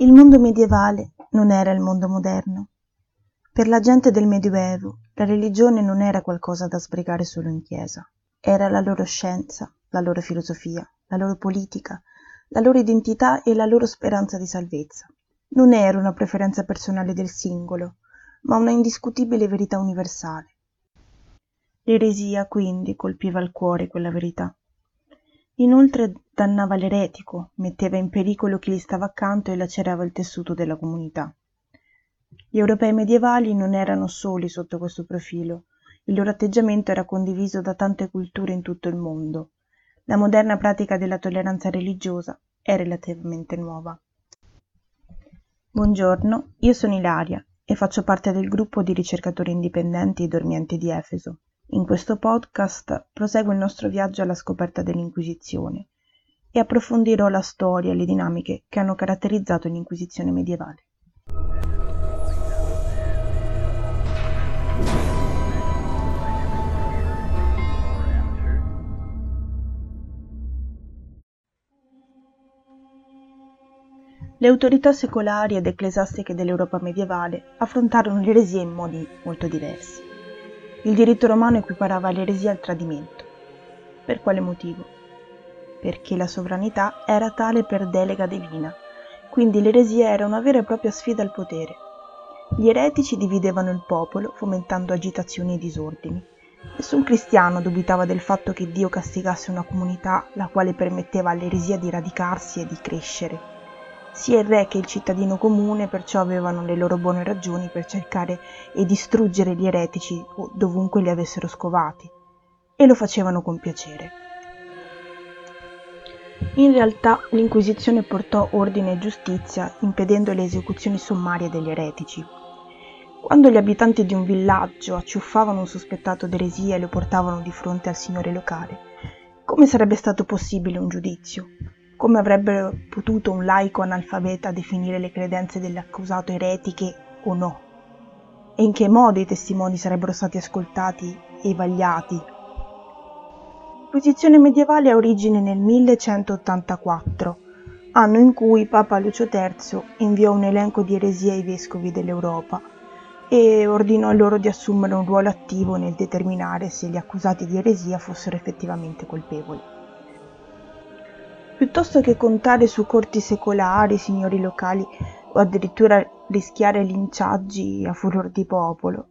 Il mondo medievale non era il mondo moderno. Per la gente del Medioevo la religione non era qualcosa da sbrigare solo in chiesa. Era la loro scienza, la loro filosofia, la loro politica, la loro identità e la loro speranza di salvezza. Non era una preferenza personale del singolo, ma una indiscutibile verità universale. L'eresia, quindi, colpiva il cuore quella verità. Inoltre dannava l'eretico, metteva in pericolo chi gli stava accanto e lacerava il tessuto della comunità. Gli europei medievali non erano soli sotto questo profilo, il loro atteggiamento era condiviso da tante culture in tutto il mondo. La moderna pratica della tolleranza religiosa è relativamente nuova. Buongiorno, io sono Ilaria e faccio parte del gruppo di ricercatori indipendenti dormienti di Efeso. In questo podcast proseguo il nostro viaggio alla scoperta dell'Inquisizione e approfondirò la storia e le dinamiche che hanno caratterizzato l'Inquisizione medievale. Le autorità secolari ed ecclesiastiche dell'Europa medievale affrontarono l'eresia in modi molto diversi. Il diritto romano equiparava l'eresia al tradimento. Per quale motivo? Perché la sovranità era tale per delega divina, quindi l'eresia era una vera e propria sfida al potere. Gli eretici dividevano il popolo, fomentando agitazioni e disordini. Nessun cristiano dubitava del fatto che Dio castigasse una comunità la quale permetteva all'eresia di radicarsi e di crescere. Sia il re che il cittadino comune perciò avevano le loro buone ragioni per cercare e distruggere gli eretici dovunque li avessero scovati, e lo facevano con piacere. In realtà l'Inquisizione portò ordine e giustizia impedendo le esecuzioni sommarie degli eretici. Quando gli abitanti di un villaggio acciuffavano un sospettato d'eresia e lo portavano di fronte al signore locale, come sarebbe stato possibile un giudizio? Come avrebbe potuto un laico analfabeta definire le credenze dell'accusato eretiche o no? E in che modo i testimoni sarebbero stati ascoltati e vagliati? L'Inquisizione medievale ha origine nel 1184, anno in cui Papa Lucio III inviò un elenco di eresie ai vescovi dell'Europa e ordinò loro di assumere un ruolo attivo nel determinare se gli accusati di eresia fossero effettivamente colpevoli. Piuttosto che contare su corti secolari, signori locali o addirittura rischiare linciaggi a furor di popolo,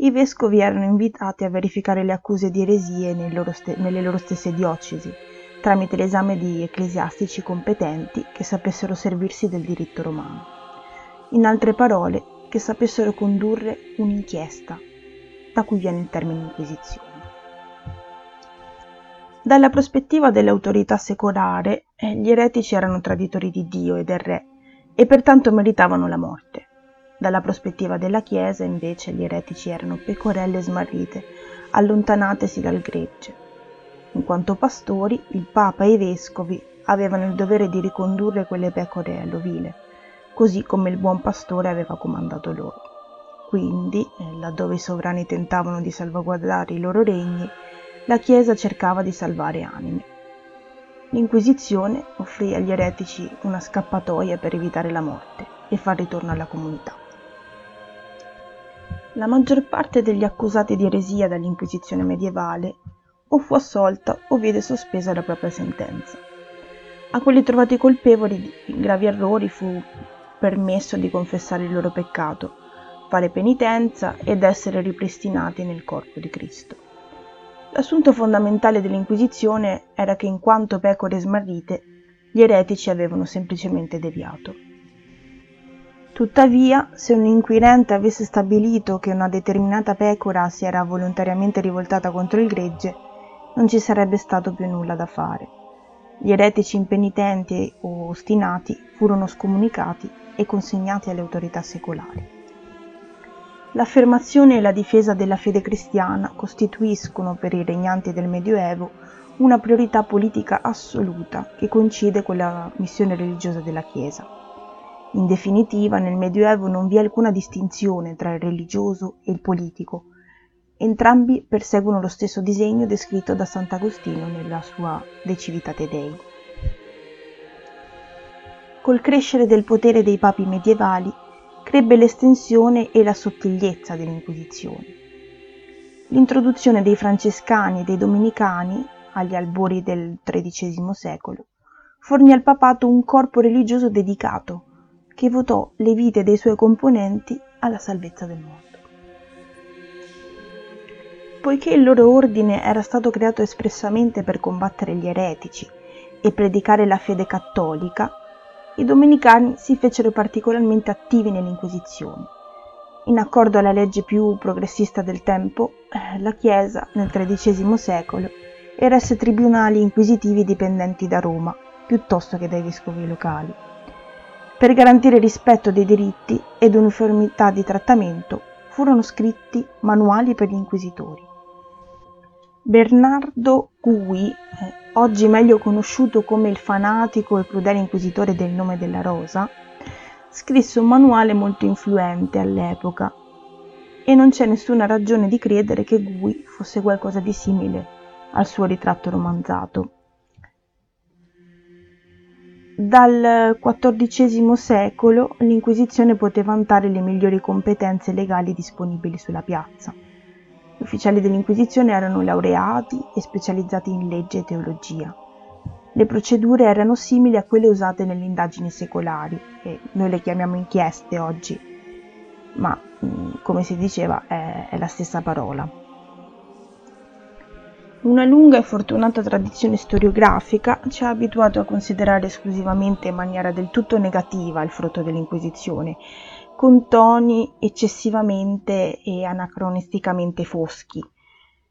i vescovi erano invitati a verificare le accuse di eresie loro st- nelle loro stesse diocesi, tramite l'esame di ecclesiastici competenti che sapessero servirsi del diritto romano. In altre parole, che sapessero condurre un'inchiesta, da cui viene il termine inquisizione. Dalla prospettiva dell'autorità secolare, gli eretici erano traditori di Dio e del re e pertanto meritavano la morte. Dalla prospettiva della Chiesa, invece, gli eretici erano pecorelle smarrite, allontanatesi dal gregge. In quanto pastori, il Papa e i vescovi avevano il dovere di ricondurre quelle pecore all'ovile, così come il buon pastore aveva comandato loro. Quindi, eh, laddove i sovrani tentavano di salvaguardare i loro regni, la Chiesa cercava di salvare anime. L'Inquisizione offrì agli eretici una scappatoia per evitare la morte e far ritorno alla comunità. La maggior parte degli accusati di eresia dall'Inquisizione medievale o fu assolta o vide sospesa la propria sentenza. A quelli trovati colpevoli di gravi errori fu permesso di confessare il loro peccato, fare penitenza ed essere ripristinati nel corpo di Cristo. L'assunto fondamentale dell'Inquisizione era che in quanto pecore smarrite, gli eretici avevano semplicemente deviato. Tuttavia, se un inquirente avesse stabilito che una determinata pecora si era volontariamente rivoltata contro il gregge, non ci sarebbe stato più nulla da fare. Gli eretici impenitenti o ostinati furono scomunicati e consegnati alle autorità secolari. L'affermazione e la difesa della fede cristiana costituiscono per i regnanti del Medioevo una priorità politica assoluta che coincide con la missione religiosa della Chiesa. In definitiva, nel Medioevo non vi è alcuna distinzione tra il religioso e il politico. Entrambi perseguono lo stesso disegno descritto da Sant'Agostino nella sua De Civitate Dei. col crescere del potere dei papi medievali, crebbe l'estensione e la sottigliezza dell'Inquisizione. L'introduzione dei francescani e dei domenicani, agli albori del XIII secolo, fornì al papato un corpo religioso dedicato, che votò le vite dei suoi componenti alla salvezza del mondo. Poiché il loro ordine era stato creato espressamente per combattere gli eretici e predicare la fede cattolica, i domenicani si fecero particolarmente attivi nell'Inquisizione. In accordo alla legge più progressista del tempo, eh, la Chiesa, nel XIII secolo, eresse tribunali inquisitivi dipendenti da Roma, piuttosto che dai vescovi locali. Per garantire rispetto dei diritti ed uniformità di trattamento furono scritti manuali per gli inquisitori. Bernardo Gui, eh, oggi meglio conosciuto come il fanatico e crudele inquisitore del nome della rosa, scrisse un manuale molto influente all'epoca e non c'è nessuna ragione di credere che Gui fosse qualcosa di simile al suo ritratto romanzato. Dal XIV secolo l'Inquisizione poté vantare le migliori competenze legali disponibili sulla piazza. Ufficiali dell'Inquisizione erano laureati e specializzati in legge e teologia. Le procedure erano simili a quelle usate nelle indagini secolari, e noi le chiamiamo inchieste oggi, ma mm, come si diceva è, è la stessa parola. Una lunga e fortunata tradizione storiografica ci ha abituato a considerare esclusivamente in maniera del tutto negativa il frutto dell'Inquisizione, con toni eccessivamente e anacronisticamente foschi.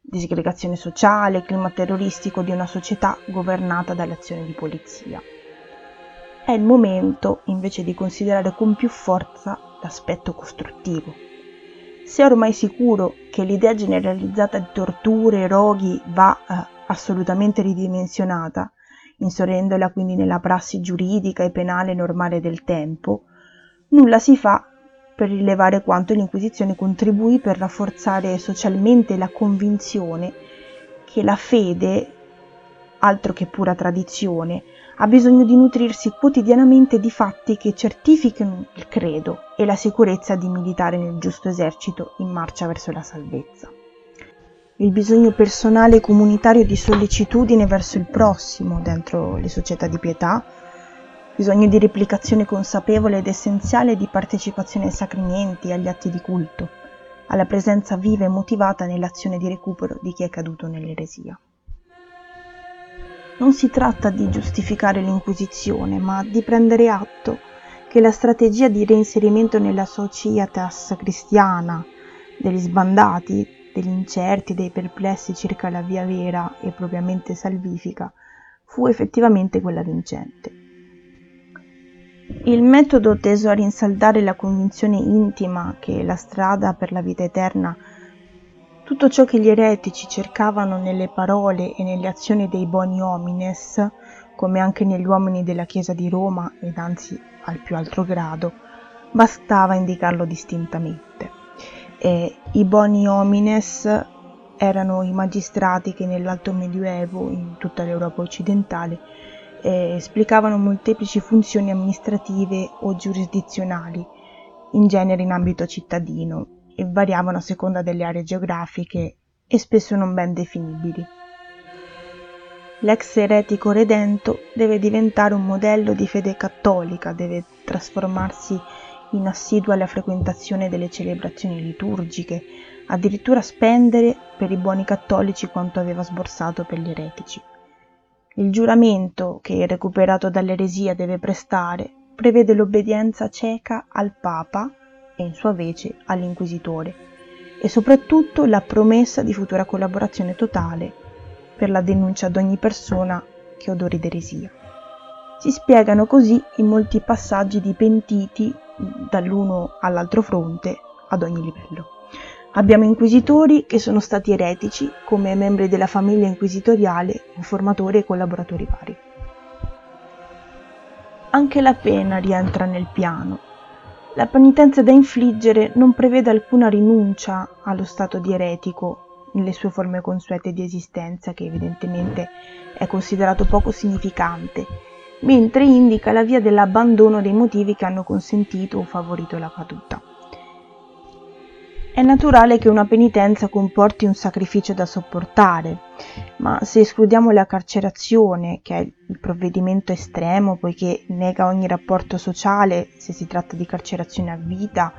Disgregazione sociale, clima terroristico di una società governata dall'azione di polizia. È il momento invece di considerare con più forza l'aspetto costruttivo sei ormai sicuro che l'idea generalizzata di torture e roghi va eh, assolutamente ridimensionata, inserendola quindi nella prassi giuridica e penale normale del tempo, nulla si fa per rilevare quanto l'Inquisizione contribuì per rafforzare socialmente la convinzione che la fede, altro che pura tradizione, ha bisogno di nutrirsi quotidianamente di fatti che certifichino il credo e la sicurezza di militare nel giusto esercito in marcia verso la salvezza. Il bisogno personale e comunitario di sollecitudine verso il prossimo dentro le società di pietà, bisogno di replicazione consapevole ed essenziale di partecipazione ai sacramenti agli atti di culto, alla presenza viva e motivata nell'azione di recupero di chi è caduto nell'eresia. Non si tratta di giustificare l'Inquisizione, ma di prendere atto che la strategia di reinserimento nella societas cristiana degli sbandati, degli incerti, dei perplessi circa la via vera e propriamente salvifica fu effettivamente quella vincente. Il metodo teso a rinsaldare la convinzione intima che la strada per la vita eterna tutto ciò che gli eretici cercavano nelle parole e nelle azioni dei boni homines, come anche negli uomini della Chiesa di Roma ed anzi al più alto grado, bastava indicarlo distintamente. E I boni homines erano i magistrati che nell'Alto Medioevo, in tutta l'Europa occidentale, eh, esplicavano molteplici funzioni amministrative o giurisdizionali, in genere in ambito cittadino, variavano a seconda delle aree geografiche e spesso non ben definibili. L'ex eretico redento deve diventare un modello di fede cattolica, deve trasformarsi in assiduo alla frequentazione delle celebrazioni liturgiche, addirittura spendere per i buoni cattolici quanto aveva sborsato per gli eretici. Il giuramento che, recuperato dall'eresia, deve prestare prevede l'obbedienza cieca al Papa e in sua vece all'inquisitore e soprattutto la promessa di futura collaborazione totale per la denuncia ad ogni persona che odori d'eresia. Si spiegano così in molti passaggi di pentiti dall'uno all'altro fronte ad ogni livello. Abbiamo inquisitori che sono stati eretici come membri della famiglia inquisitoriale, informatori e collaboratori vari. Anche la pena rientra nel piano la penitenza da infliggere non prevede alcuna rinuncia allo stato di eretico nelle sue forme consuete di esistenza, che evidentemente è considerato poco significante, mentre indica la via dell'abbandono dei motivi che hanno consentito o favorito la caduta. È naturale che una penitenza comporti un sacrificio da sopportare, ma se escludiamo la carcerazione, che è il provvedimento estremo poiché nega ogni rapporto sociale se si tratta di carcerazione a vita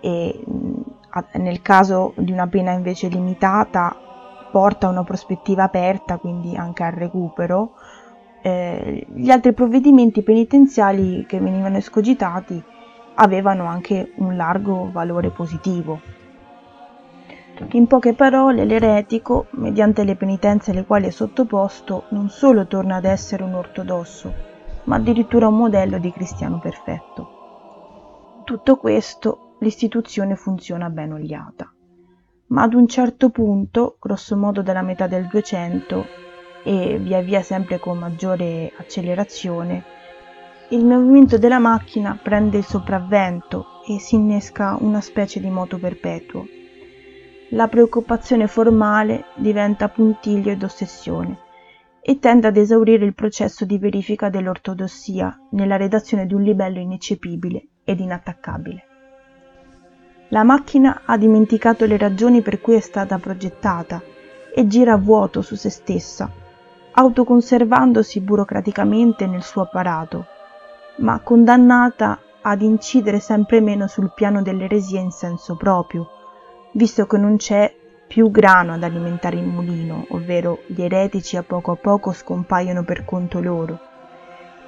e nel caso di una pena invece limitata porta a una prospettiva aperta, quindi anche al recupero, eh, gli altri provvedimenti penitenziali che venivano escogitati avevano anche un largo valore positivo. In poche parole, l'eretico, mediante le penitenze alle quali è sottoposto, non solo torna ad essere un ortodosso, ma addirittura un modello di cristiano perfetto. Tutto questo l'istituzione funziona ben oliata. Ma ad un certo punto, grossomodo dalla metà del 200 e via via sempre con maggiore accelerazione, il movimento della macchina prende il sopravvento e si innesca una specie di moto perpetuo la preoccupazione formale diventa puntiglio ed ossessione e tende ad esaurire il processo di verifica dell'ortodossia nella redazione di un livello ineccepibile ed inattaccabile. La macchina ha dimenticato le ragioni per cui è stata progettata e gira a vuoto su se stessa, autoconservandosi burocraticamente nel suo apparato, ma condannata ad incidere sempre meno sul piano dell'eresia in senso proprio, visto che non c'è più grano ad alimentare il mulino, ovvero gli eretici a poco a poco scompaiono per conto loro,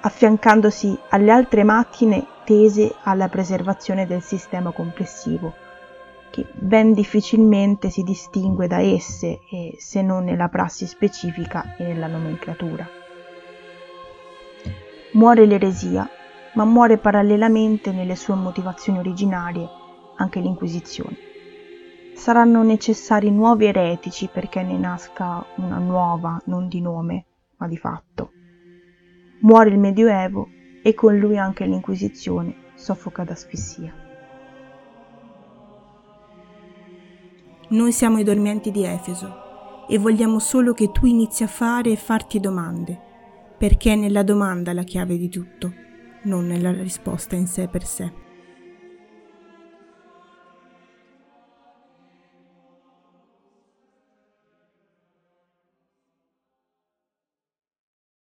affiancandosi alle altre macchine tese alla preservazione del sistema complessivo, che ben difficilmente si distingue da esse se non nella prassi specifica e nella nomenclatura. Muore l'eresia, ma muore parallelamente nelle sue motivazioni originarie anche l'Inquisizione saranno necessari nuovi eretici perché ne nasca una nuova, non di nome, ma di fatto. Muore il Medioevo e con lui anche l'Inquisizione soffoca d'asfissia. Noi siamo i dormienti di Efeso e vogliamo solo che tu inizi a fare e farti domande, perché è nella domanda la chiave di tutto, non nella risposta in sé per sé.